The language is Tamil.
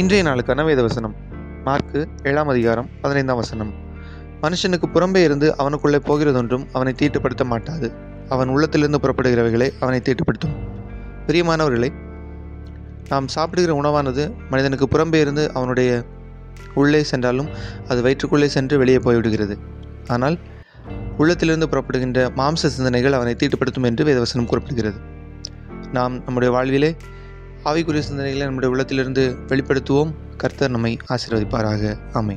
இன்றைய நாளுக்கான வேத வசனம். மார்க்கு ஏழாம் அதிகாரம் பதினைந்தாம் வசனம். மனுஷனுக்கு புறம்பே இருந்து அவனுக்குள்ளே போகிறதொன்றும் அவனை தீட்டுப்படுத்த மாட்டாது. அவன் உள்ளத்திலிருந்து புறப்படுகிறவைகளை அவனை தீட்டுப்படுத்தும். பிரியமானவர்களே நாம் சாப்பிடுகிற உணவானது மனிதனுக்கு புறம்பே இருந்து அவனுடைய உள்ளே சென்றாலும் அது வயிற்றுக்குள்ளே சென்று வெளியே போய்விடுகிறது. ஆனால் உள்ளத்திலிருந்து புறப்படுகின்ற மாம்ச சிந்தனைகள் அவனை தீட்டுப்படுத்தும் என்று வேதவசனம் குறிப்பிடுகிறது. நாம் நம்முடைய வாழ்விலே ஆவிக்குரிய சிந்தனைகளை நம்முடைய உள்ளத்திலிருந்து வெளிப்படுத்துவோம். கர்த்தர் நம்மை ஆசீர்வதிப்பாராக. அமை